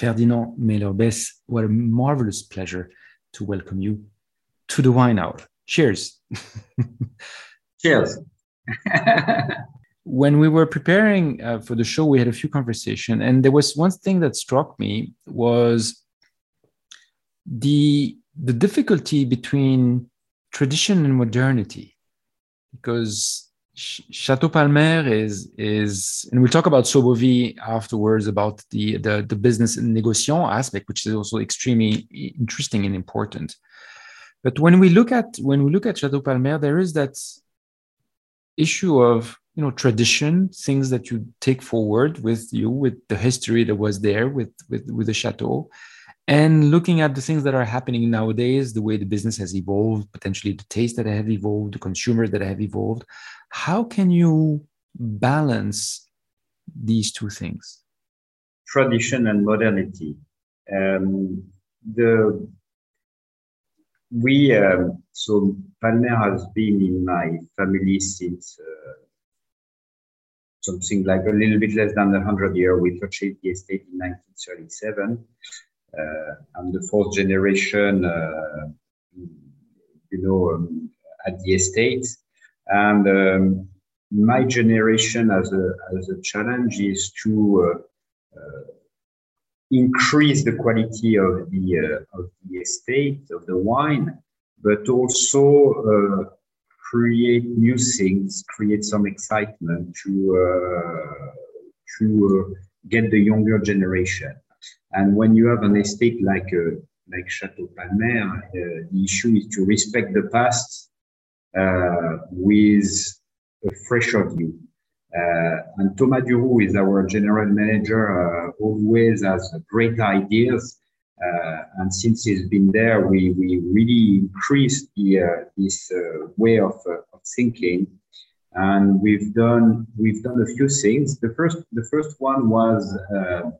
Ferdinand Mähler-Besse, what a marvelous pleasure to welcome you to the Wine Hour. Cheers. Cheers. when we were preparing uh, for the show, we had a few conversation, and there was one thing that struck me was the the difficulty between tradition and modernity, because Chateau Palmer is is, and we'll talk about Sobovi afterwards about the the, the business and negociant aspect, which is also extremely interesting and important. But when we look at when we look at Chateau Palmer, there is that issue of you know tradition, things that you take forward with you, with the history that was there with with with the chateau, and looking at the things that are happening nowadays, the way the business has evolved, potentially the taste that have evolved, the consumers that have evolved. How can you balance these two things? Tradition and modernity. Um, the we um, so Palmer has been in my family since uh, something like a little bit less than 100 years. We purchased the estate in 1937. Uh, I'm the fourth generation, uh, you know, um, at the estate, and um, my generation as a as a challenge is to uh, uh, increase the quality of the uh, of the estate of the wine, but also uh, create new things, create some excitement to uh, to uh, get the younger generation. And when you have an estate like like Chateau Palmer, the issue is to respect the past with a fresher view. Uh, and Thomas Duroux is our general manager, uh, always has great ideas. Uh, and since he's been there, we, we really increased the, this way of, of thinking and we've done we've done a few things. The first the first one was uh,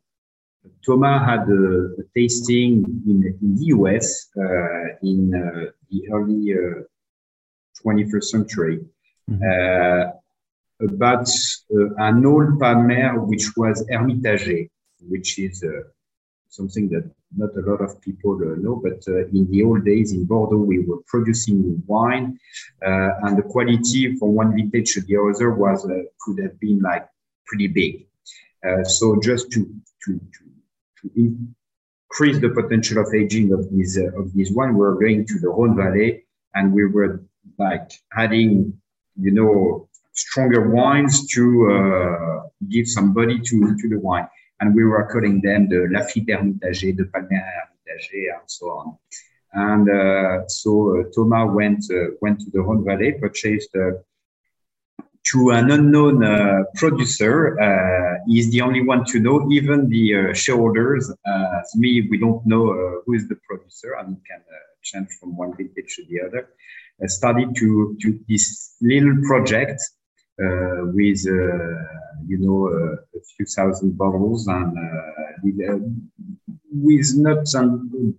Thomas had a, a tasting in, in, the US uh, in uh, the early 21st century. About uh, an old Palmer which was Hermitager, which is uh, something that not a lot of people uh, know, but uh, in the old days in Bordeaux, we were producing wine, uh, and the quality from one vintage to the other was uh, could have been like pretty big. so just to to to, to increase the potential of aging of this of this wine, we we're going to the Rhone Valley, and we were like adding, you know, stronger wines to uh, give some body to, to the wine. And we were calling them the Lafite Hermitager, the Palmer Hermitager, and so on. And uh, so uh, Thomas went uh, went to the Rhone Valley, purchased uh, to an unknown uh, producer. he's the only one to know. Even the shareholders, as me, we don't know who is the producer, and it can change from one vintage to the other. Started to to this little project uh, with uh, you know uh, a few thousand bottles and with not some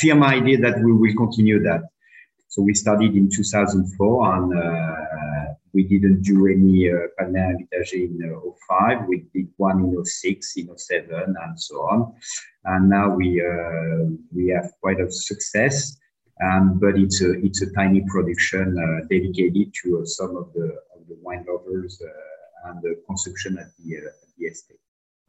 firm idea that we will continue that. So we started in 2004 and we didn't do any uh, Palmer in uh, 05. We did one in 06, in 07 and so on. And now we, uh, we have quite a success. Um, but it's a, it's a tiny production dedicated to some of the of the wine lovers uh, and the consumption at the, uh, at the estate.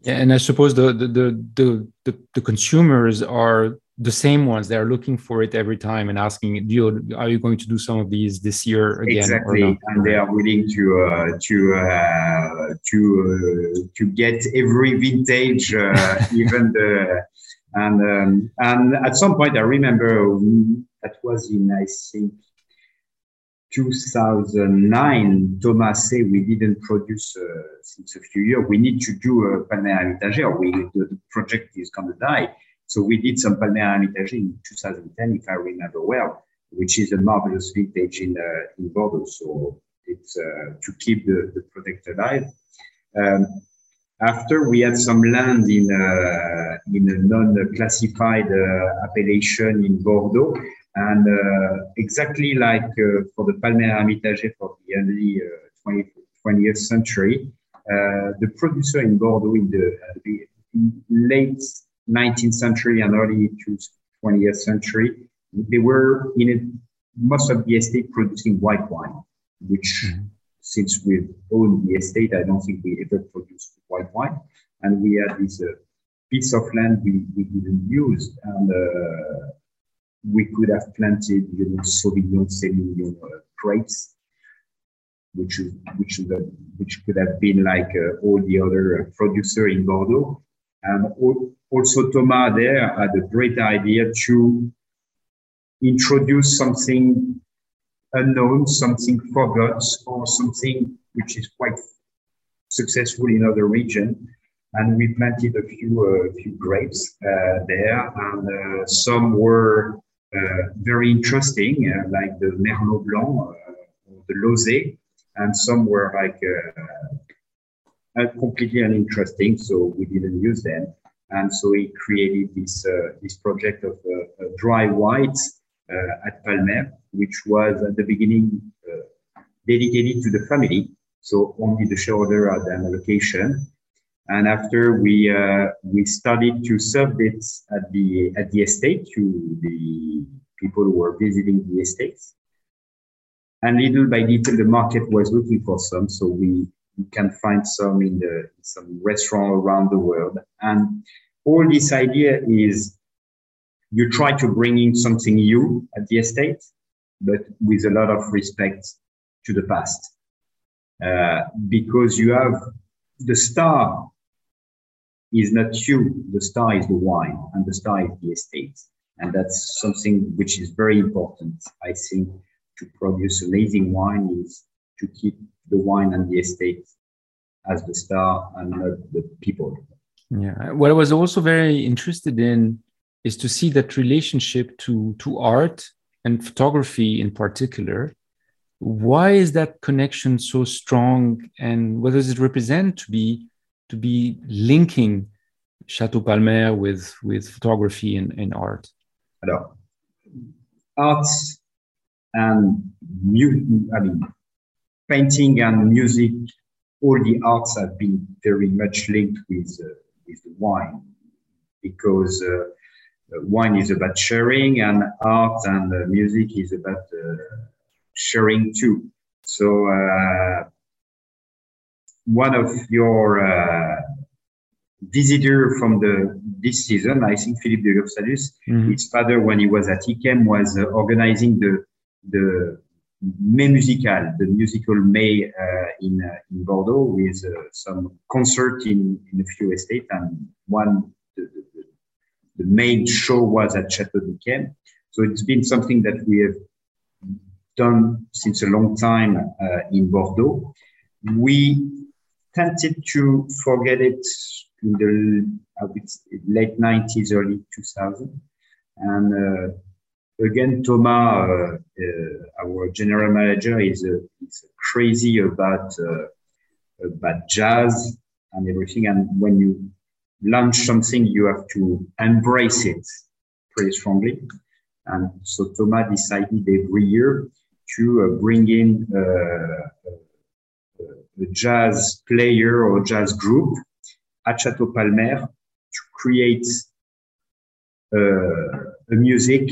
Yeah, and I suppose the, the the, the the consumers are the same ones. They're looking for it every time and asking, "Do you are you going to do some of these this year again?" Exactly, and they are willing to uh, to uh, to uh, to get every vintage, uh, even the and um, and at some point I remember that was in I think 2009, Thomas said we didn't produce uh, since a few years. We need to do a Palmer Hermitage or we, the, the project is going to die. So we did some Palmer Hermitage in 2010, if I remember well, which is a marvelous vintage in, uh, in Bordeaux. So it's uh, to keep the, the project alive. Um, after we had some land in, uh, in a non-classified uh, appellation in Bordeaux, and uh, exactly like uh, for the Palmer Hermitage for the early 20th, uh, 20th century, the producer in Bordeaux in the late 19th century and early 20th century, they were in a, most of the estate producing white wine, which mm-hmm. since we own the estate, I don't think we ever produced white wine. And we had this uh, piece of land we, we didn't use. And uh, we could have planted, you know, Sauvignon, Semillon uh, grapes, which which which could have been like uh, all the other uh, producer in Bordeaux. And also Thomas there had a great idea to introduce something unknown, something forgot, or something which is quite successful in other region. And we planted a few uh, few grapes uh, there, and uh, some were Uh, very interesting, uh, like the Merlot Blanc uh, or the Lauzet, and some were like uh, completely uninteresting, so we didn't use them. And so he created this this project of dry white at Palmer, which was at the beginning dedicated to the family. So only the shareholder had an allocation. And after we uh, we started to serve it at the at the estate to the people who were visiting the estates. And little by little, the market was looking for some, so we, we can find some in the some restaurant around the world. And all this idea is you try to bring in something new at the estate, but with a lot of respect to the past, uh, because you have the star is not you, the star is the wine, and the star is the estate. And that's something which is very important, I think, to produce amazing wine is to keep the wine and the estate as the star and not the people. Yeah. What I was also very interested in is to see that relationship to, to art and photography in particular. Why is that connection so strong and what does it represent to be to be linking Chateau Palmer with with photography and, and art? Alors, arts and music, I mean, painting and music, all the arts have been very much linked with, uh, with wine because uh, wine is about sharing and art and uh, music is about uh, sharing too. So, uh, one of your uh, visitor from the this season, I think Philippe de Lur Saluces, mm-hmm. his father, when he was at Yquem, was uh, organizing the the Mai Musical, the musical May uh, in uh, in Bordeaux, with uh, some concert in, in a few estates, and one the, the, the main show was at Chateau d'Yquem. So it's been something that we have done since a long time uh, in Bordeaux. We tended to forget it in the late 90s, early 2000. And uh, again, Thomas, uh, uh, our general manager, is, is crazy about, about jazz and everything. And when you launch something, you have to embrace it pretty strongly. And so Thomas decided every year to uh, bring in uh, jazz player or jazz group at Chateau Palmer to create uh, a music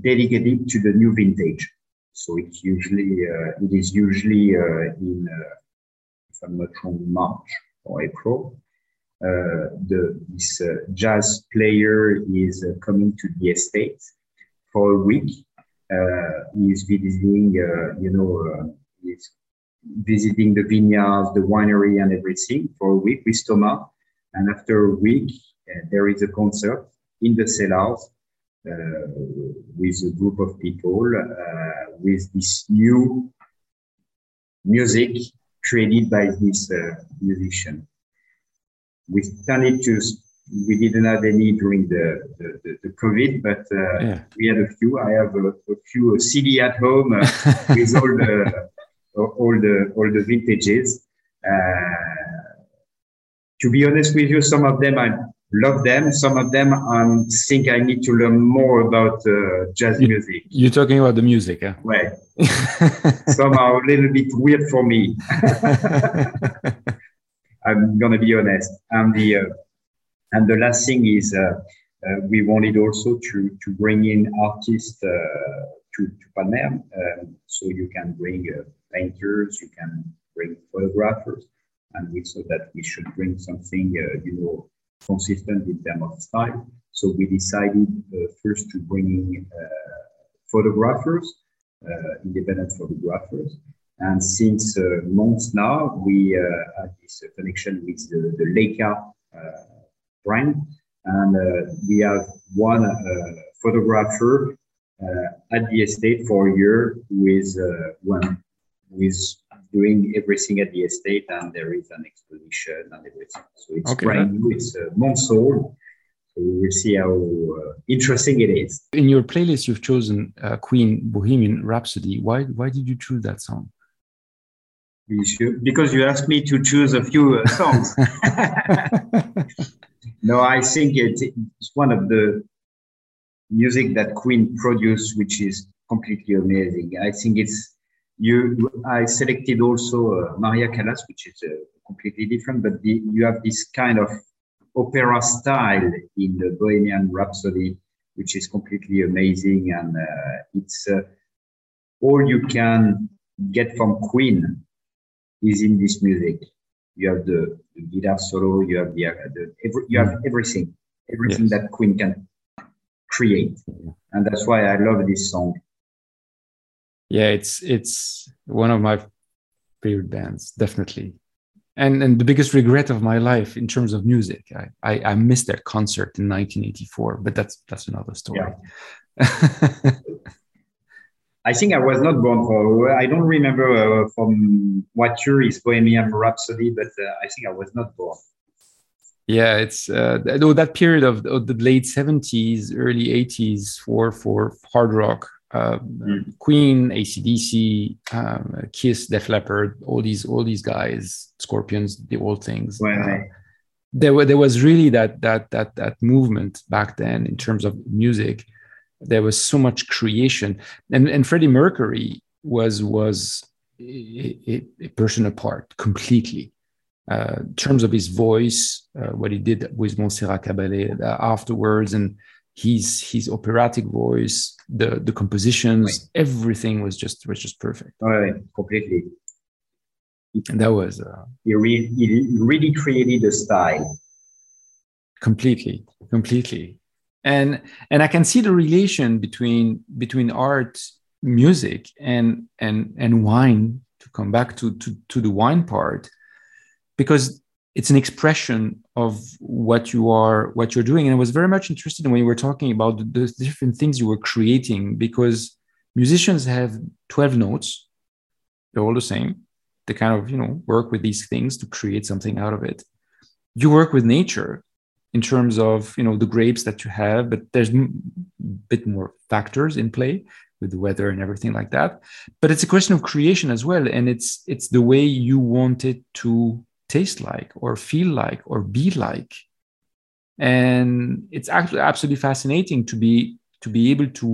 dedicated to the new vintage. So it's usually uh, it is usually uh, in uh, if I'm not wrong March or April. Uh, the this uh, jazz player is coming to the estate for a week. he is visiting, you know, he's visiting the vineyards, the winery, and everything for a week with Thomas. And after a week, uh, there is a concert in the cellars uh, with a group of people uh, with this new music created by this musician. We started to, we didn't have any during the, the, the, the COVID, but uh, yeah. we had a few. I have a, a few CD at home with all the, all the, all the vintages to be honest with you, some of them I love them. Some of them I think I need to learn more about uh, jazz you, music. You're talking about the music, yeah? Right. some are a little bit weird for me. I'm gonna be honest. And the uh, And the last thing is uh, uh, we wanted also to, to bring in artists uh, to, to Palmer. Um, so you can bring uh, painters, you can bring photographers, and we saw that we should bring something, uh, you know, consistent in terms of style. So we decided uh, first to bring in photographers, independent photographers, and since uh, months now, we uh, have this connection with the, the Leica uh, brand. And we have one photographer at the estate for a year with one with doing everything at the estate and there is an exposition and everything. So it's okay. brand new, it's a month old. So we will see how uh, interesting it is. In your playlist, you've chosen uh, Queen Bohemian Rhapsody. Why, why did you choose that song? because you asked me to choose a few uh, songs. no, I think it's one of the music that Queen produced, which is completely amazing. I think it's you. I selected also uh, Maria Callas, which is uh, completely different, but the, you have this kind of opera style in the Bohemian Rhapsody, which is completely amazing, and uh, it's uh, all you can get from Queen is in this music. You have the, the guitar solo, you have the, the every, you have everything, everything yes. that Queen can create, and that's why I love this song. Yeah, it's it's one of my favorite bands, definitely, and and the biggest regret of my life in terms of music. I I, I missed their concert in 1984, but that's that's another story. Yeah. I think I was not born for. I don't remember uh, from what year is Bohemian Rhapsody, but uh, I think I was not born. Yeah, it's uh, that period of, of the late seventies, early eighties for for hard rock. Mm. Queen, ACDC, um, Kiss, Def Leppard, all these all these guys, Scorpions, the old things. Uh, there, there was really that that that that movement back then in terms of music there was so much creation and and freddie mercury was was a, a person apart completely uh, in terms of his voice uh, what he did with montserrat caballé uh, afterwards and his his operatic voice the the compositions right. everything was just was just perfect. Right. Completely. And that was uh, he, re- he really created the style. Completely. Completely. And and i can see the relation between between art music and and and wine to come back to to, to the wine part because it's an expression of what you are what you're doing. And i was very much interested in when you were talking about the, the different things you were creating because musicians have 12 notes. They're all the same. They kind of you know work with these things to create something out of it. You work with nature in terms of you know the grapes that you have but there's a bit more factors in play with the weather and everything like that. But it's a question of creation as well. And it's it's the way you want it to taste like or feel like or be like and it's actually absolutely fascinating to be to be able to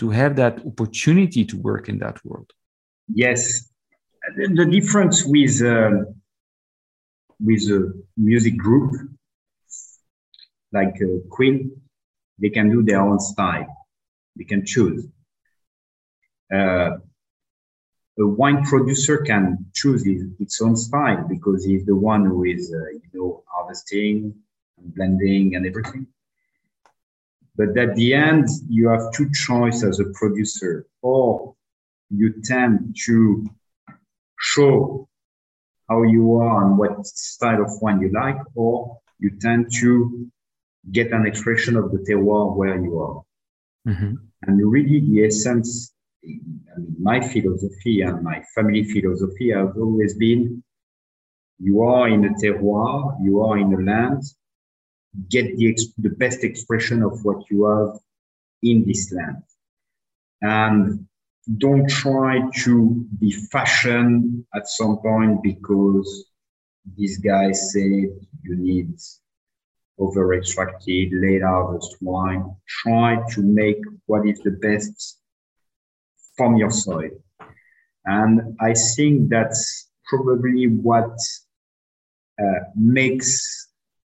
to have that opportunity to work in that world yes the difference with um, with a music group like uh, Queen, they can do their own style. They can choose. Uh, a wine producer can choose his, its own style because he's the one who is, uh, you know, harvesting and blending and everything. But at the end, you have two choices as a producer, or you tend to show how you are and what style of wine you like, or you tend to get an expression of the terroir where you are. Mm-hmm. And really, the essence, I mean, my philosophy and my family philosophy has always been you are in a terroir, you are in a land, get the, the best expression of what you have in this land. And don't try to be fashion at some point because these guys said you need over extracted, late harvest wine. Try to make what is the best from your soil. And I think that's probably what uh, makes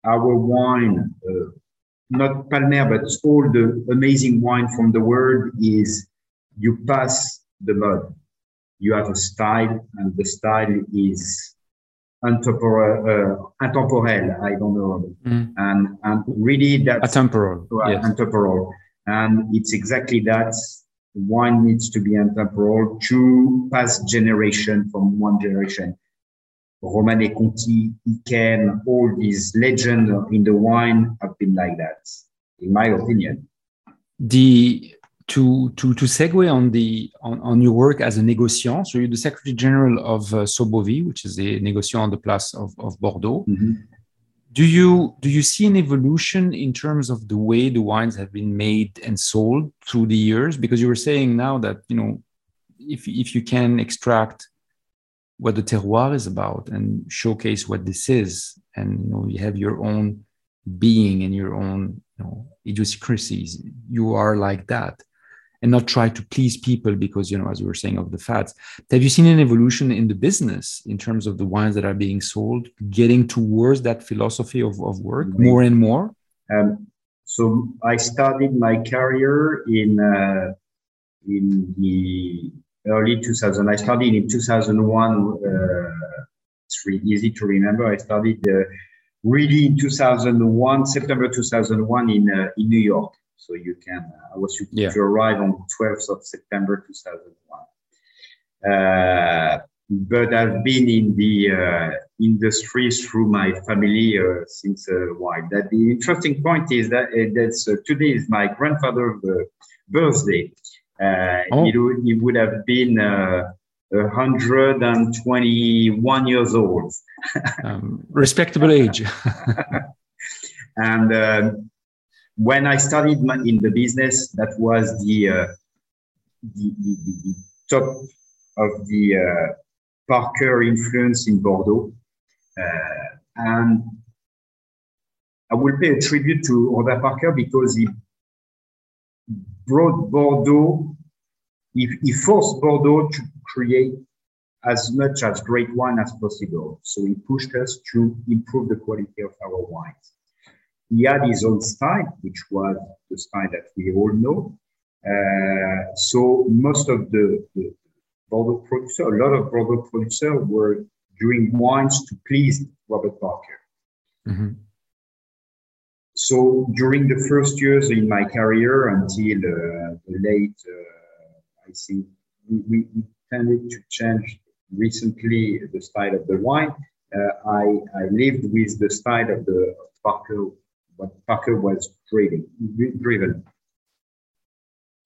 our wine, uh, not Palmer, but all the amazing wine from the world is you pass the mud. You have a style, and the style is intemporal. Uh, intemporal I don't know, mm. and and really that's atemporal. Uh, yes. Intemporal, and it's exactly that. Wine needs to be intemporal to pass generation from one generation. Romanée-Conti, Yquem, all these legends in the wine have been like that, in my opinion. The to to to segue on the on, on your work as a négociant, so you're the Secretary General of uh, Sobovi, which is the négociant on the place of, of Bordeaux. Mm -hmm. Do you do you see an evolution in terms of the way the wines have been made and sold through the years? Because you were saying now that you know if if you can extract what the terroir is about and showcase what this is and you know you have your own being and your own you know idiosyncrasies you are like that and not try to please people because you know as we were saying of the fats have you seen an evolution in the business in terms of the wines that are being sold getting towards that philosophy of, of work more and more um, so i started my career in uh, in the early 2000. I started in 2001. Uh, it's really easy to remember. I started uh, really in 2001, September 2001 in uh, in New York. So you can. I was supposed yeah. to arrive on 12th of September 2001. Uh, but I've been in the uh, industry through my family uh, since a while. That the interesting point is that that's uh, today is my grandfather's uh, birthday, uh, oh. it, would, it would have been uh, 121 years old. um, respectable age. and um, when I started in the business, that was the, uh, the, the, the, top of the uh, Parker influence in Bordeaux. Uh, and I will pay a tribute to Robert Parker because he brought Bordeaux, he, he forced Bordeaux to create as much as great wine as possible. So he pushed us to improve the quality of our wines. He had his own style, which was the style that we all know. Uh, so most of the, the Bordeaux producer, a lot of Bordeaux producers were doing wines to please Robert Parker. Mm-hmm. So during the first years in my career until uh, the late, uh, I think we, we, tended to change recently the style of the wine. Uh, I, I lived with the style of the of Parker, what Parker was driven. driven.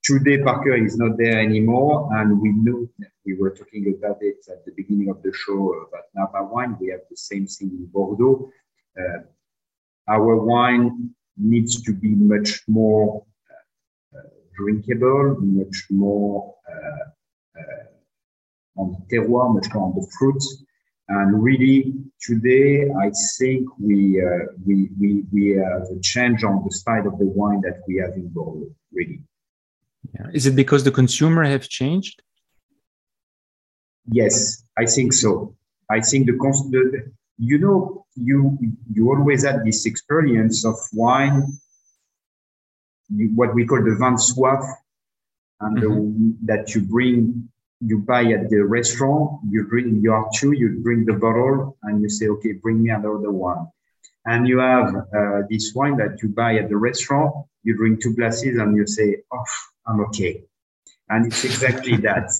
Today, Parker is not there anymore, and we know we were talking about it at the beginning of the show about Napa wine. We have the same thing in Bordeaux. Uh, our wine needs to be much more uh, drinkable, much more uh, uh, on the terroir, much more on the fruits. And really, today, I think we, uh, we, we, we have a change on the side of the wine that we have in Bordeaux, really. Yeah. Is it because the consumer have changed? Yes, I think so. I think the, the you know, you you always had this experience of wine, you, what we call the vin soif, and mm-hmm. the, that you bring, you buy at the restaurant, you bring your two, you bring the bottle, and you say, okay, bring me another one. And you have uh, this wine that you buy at the restaurant, you drink two glasses, and you say, oh, I'm okay and it's exactly that.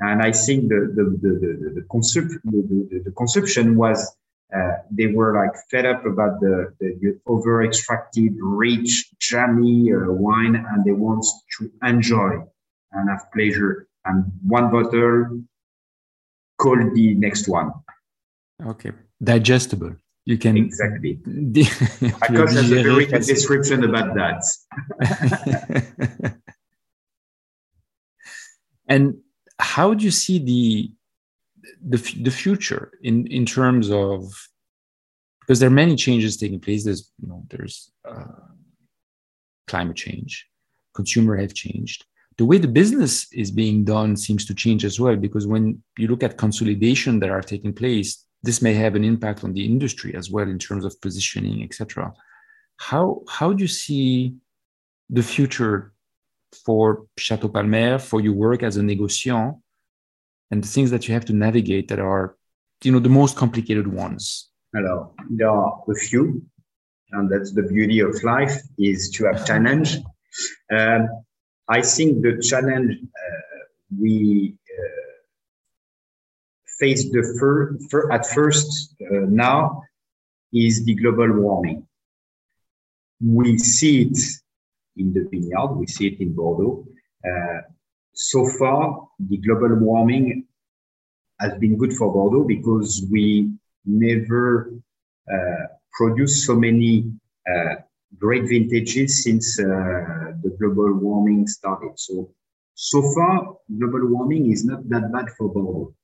And I think the the the the, the, consup- the, the, the, consumption was uh, they were like fed up about the, the, the over extracted, rich, jammy uh, wine, and they want to enjoy and have pleasure. And one bottle call the next one. Okay, digestible. You can exactly. I got a very good description about that. and how do you see the the, the future in in terms of because there are many changes taking place there's you know there's uh, climate change consumer have changed the way the business is being done seems to change as well because when you look at consolidation that are taking place this may have an impact on the industry as well in terms of positioning, etc. How how do you see the future for Chateau Palmer, for your work as a négociant, and the things that you have to navigate that are, you know, the most complicated ones? Hello. there are a few, and that's the beauty of life is to have challenge. Um, I think the challenge uh, we uh, face the fir- fir- at first uh, now is the global warming. We see it in the vineyard, we see it in Bordeaux. Uh, so far, the global warming has been good for Bordeaux because we never uh, produced so many uh, great vintages since uh, the global warming started. So, so far, global warming is not that bad for Bordeaux.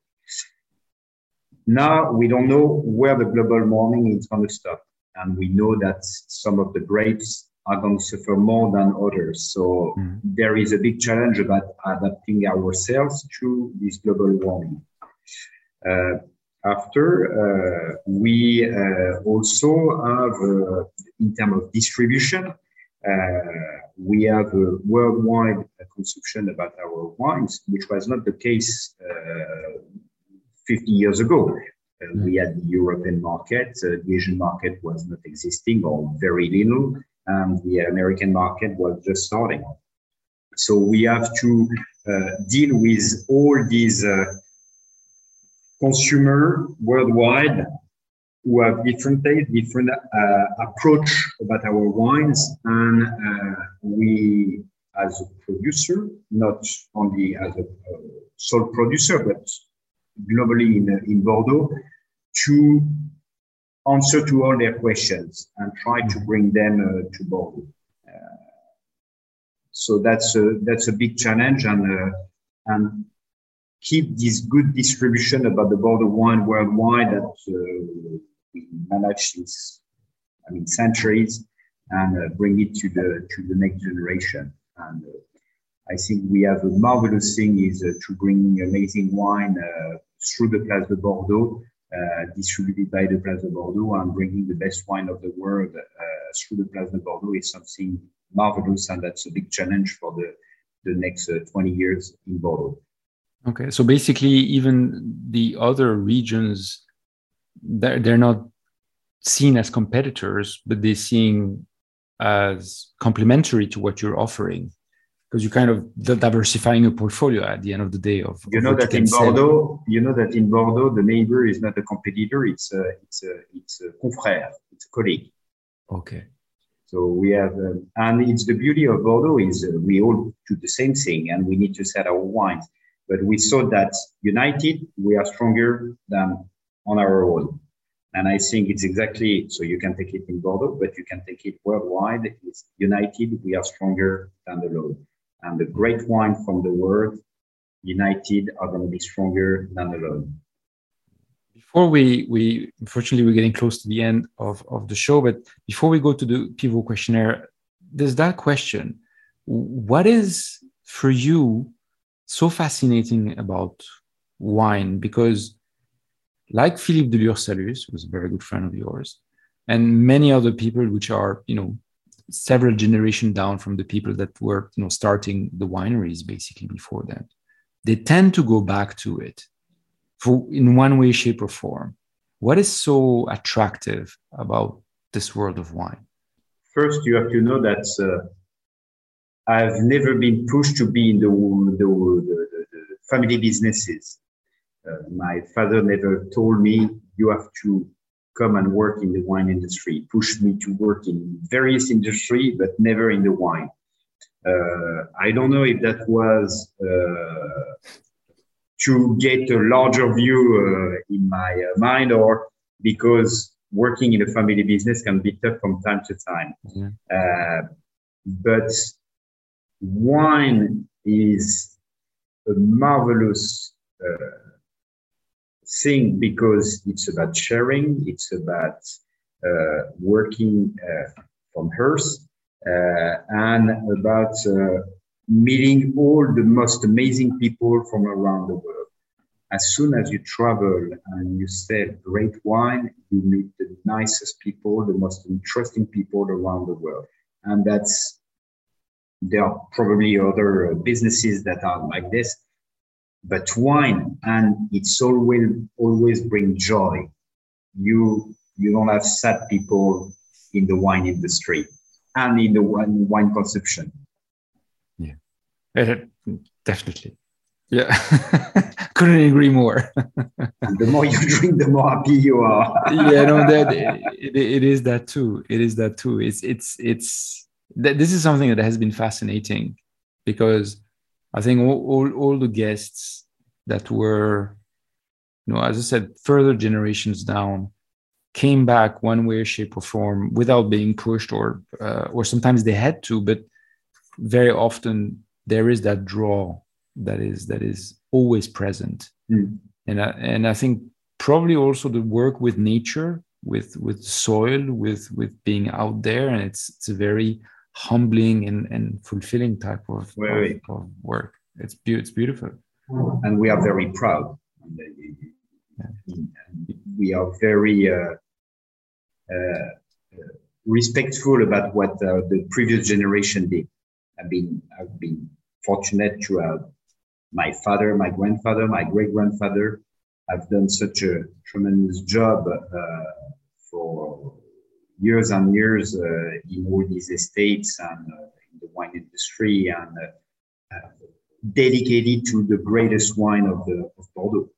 Now we don't know where the global warming is going to stop. And we know that some of the grapes are going to suffer more than others. So mm. there is a big challenge about adapting ourselves to this global warming. Uh, after, uh, we uh, also have, uh, in terms of distribution, uh, we have a worldwide consumption about our wines, which was not the case uh, 50 years ago. Mm. We had the European market, the Asian market was not existing or very little and the American market was just starting. So we have to uh, deal with all these uh, consumer worldwide who have different taste, different uh, approach about our wines, and uh, we, as a producer, not only as a sole producer, but globally in, in Bordeaux, to answer to all their questions and try to bring them uh, to Bordeaux. Uh, so that's a, that's a big challenge and, uh, and keep this good distribution about the Bordeaux wine worldwide that we manage since, I mean, centuries and bring it to the, to the next generation. And I think we have a marvelous thing is uh, to bring amazing wine uh, through the Place de Bordeaux uh, distributed by the Place de Bordeaux and bringing the best wine of the world uh, through the Place de Bordeaux is something marvelous, and that's a big challenge for the the next uh, 20 years in Bordeaux. Okay, so basically, even the other regions, they're, they're not seen as competitors, but they're seen as complementary to what you're offering because you're kind of diversifying your portfolio at the end of the day of you know that in Bordeaux sell. you know that in Bordeaux the neighbor is not a competitor it's a it's a it's a confrère it's a colleague. Okay. So we have um, and it's the beauty of Bordeaux is uh, we all do the same thing and we need to sell our wines but we saw that united we are stronger than on our own. And I think it's exactly so you can take it in Bordeaux, but you can take it worldwide. It's united, we are stronger than the alone and the great wine from the world united are going to be stronger than alone before we we unfortunately we're getting close to the end of of the show but before we go to the pivot questionnaire there's that question. What is for you so fascinating about wine because like philippe de lur saluces who's a very good friend of yours and many other people which are you know several generation down from the people that were you know starting the wineries basically before that they tend to go back to it for in one way shape or form. What is so attractive about this world of wine? First you have to know that uh, i've never been pushed to be in the, the, the, the family businesses uh, my father never told me you have to come and work in the wine industry, pushed me to work in various industry, but never in the wine. Uh, I don't know if that was uh, to get a larger view uh, in my uh, mind or because working in a family business can be tough from time to time. Uh, but wine is a marvelous uh, thing because it's about sharing, it's about uh, working uh, from Earth, uh, and about uh, meeting all the most amazing people from around the world. as soon as you travel and you sell great wine, you meet the nicest people, the most interesting people around the world. And that's, there are probably other businesses that are like this, but wine, and it's always, always bring joy. You, you don't have sad people in the wine industry and in the wine, wine consumption. Yeah, it, definitely. Yeah, couldn't agree more. the more you drink, the more happy you are. yeah, no, that it, it is that too. It is that too. It's it's it's that this is something that has been fascinating because I think all, all, all the guests that were, you know, as I said, further generations down, came back one way, shape, or form without being pushed, or uh, or sometimes they had to, but very often there is that draw that is that is always present mm. and I, and I think probably also the work with nature with with soil with with being out there and it's it's a very humbling and and fulfilling type of, of, of work. It's be- it's beautiful. And we are very proud. We are very uh, uh, respectful about what uh, the previous generation did. I've been i've been fortunate to have my father, my grandfather, my great grandfather I've done such a tremendous job uh, for years and years uh, in all these estates and uh, in the wine industry and uh, uh, dedicated to the greatest wine of, the, of Bordeaux.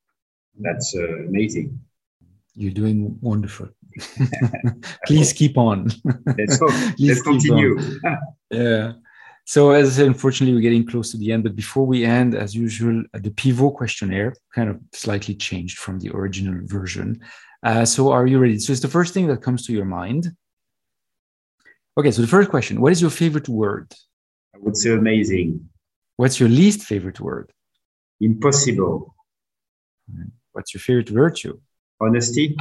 That's uh, amazing. You're doing wonderful. Please keep on. let's, hope. let's continue. yeah. So as I said, unfortunately, we're getting close to the end. But before we end, as usual, uh, the pivot questionnaire kind of slightly changed from the original version. Uh, so are you ready? So it's the first thing that comes to your mind. Okay, so the first question, what is your favorite word? I would say amazing. What's your least favorite word? Impossible. What's your favorite virtue? Honesty.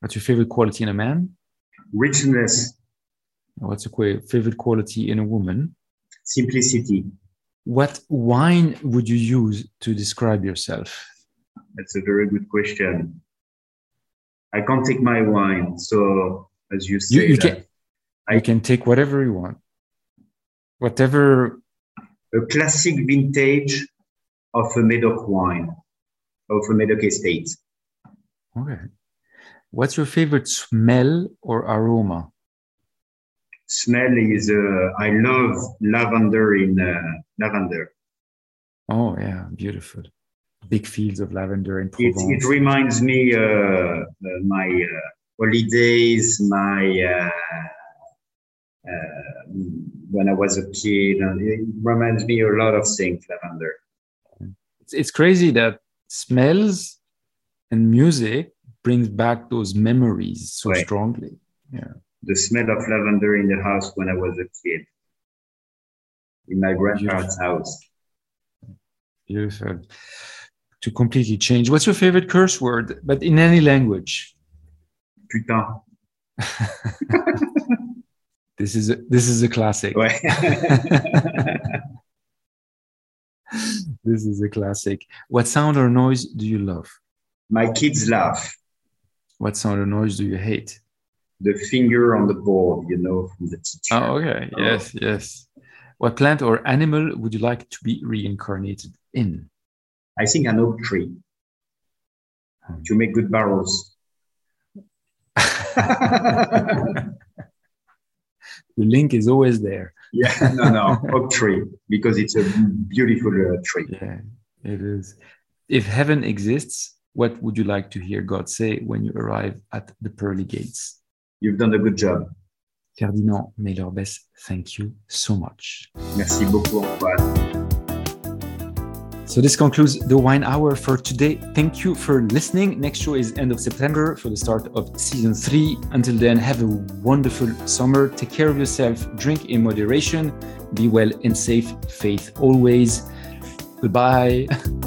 What's your favorite quality in a man? Richness. What's a favorite quality in a woman? Simplicity. What wine would you use to describe yourself? That's a very good question. I can't take my wine, so as you say, you, you can I, can take whatever you want, whatever. A classic vintage of a Medoc wine, of a Medoc estate. Okay. What's your favorite smell or aroma? Smell is uh, I love lavender in uh, lavender. Oh yeah, beautiful. Big fields of lavender in Provence. It, it reminds me uh, uh my uh, holidays, my uh, when I was a kid. It reminds me a lot of things. Lavender. It's, it's crazy that smells and music brings back those memories so right. strongly. Yeah the smell of lavender in the house when I was a kid, in my grandparents' house. Beautiful. To completely change. What's your favorite curse word, but in any language? Putain. this is a, this is a classic. Ouais. this is a classic. What sound or noise do you love? My kids laugh. What sound or noise do you hate? The finger on the board, you know, from the teacher. Oh, okay. Oh. Yes, yes. What plant or animal would you like to be reincarnated in? I think an oak tree hmm. to make good barrels. the link is always there. Yeah, no, no, oak tree because it's a beautiful uh, tree. Yeah, it is. If heaven exists, what would you like to hear God say when you arrive at the pearly gates? You've done a good job. Ferdinand Mähler-Besse, thank you so much. Merci beaucoup, Antoine. So this concludes the wine hour for today. Thank you for listening. Next show is end of September for the start of season three. Until then, have a wonderful summer. Take care of yourself. Drink in moderation. Be well and safe. Faith always. Goodbye.